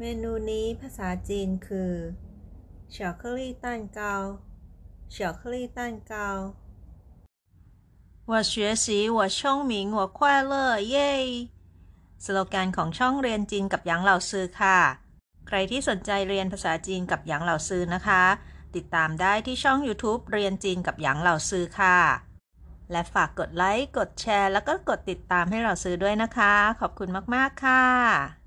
เมนูนี้ภาษาจีนคือ巧克力蛋糕 巧克力蛋糕我学习我聪明我快乐เย้สโลแกนของช่องเรียนจีนกับหยางเหล่าซือค่ะ ใครที่สนใจเรียนภาษาจีนกับหยางเหล่าซือนะคะ ติดตามได้ที่ช่อง YouTube เรียนจีนกับหยางเหล่าซือค่ะ และฝากกดไลค์ กดแชร์ แล้วก็กดติดตามให้เหล่าซือด้วยนะคะ ขอบคุณมาก ๆ ค่ะ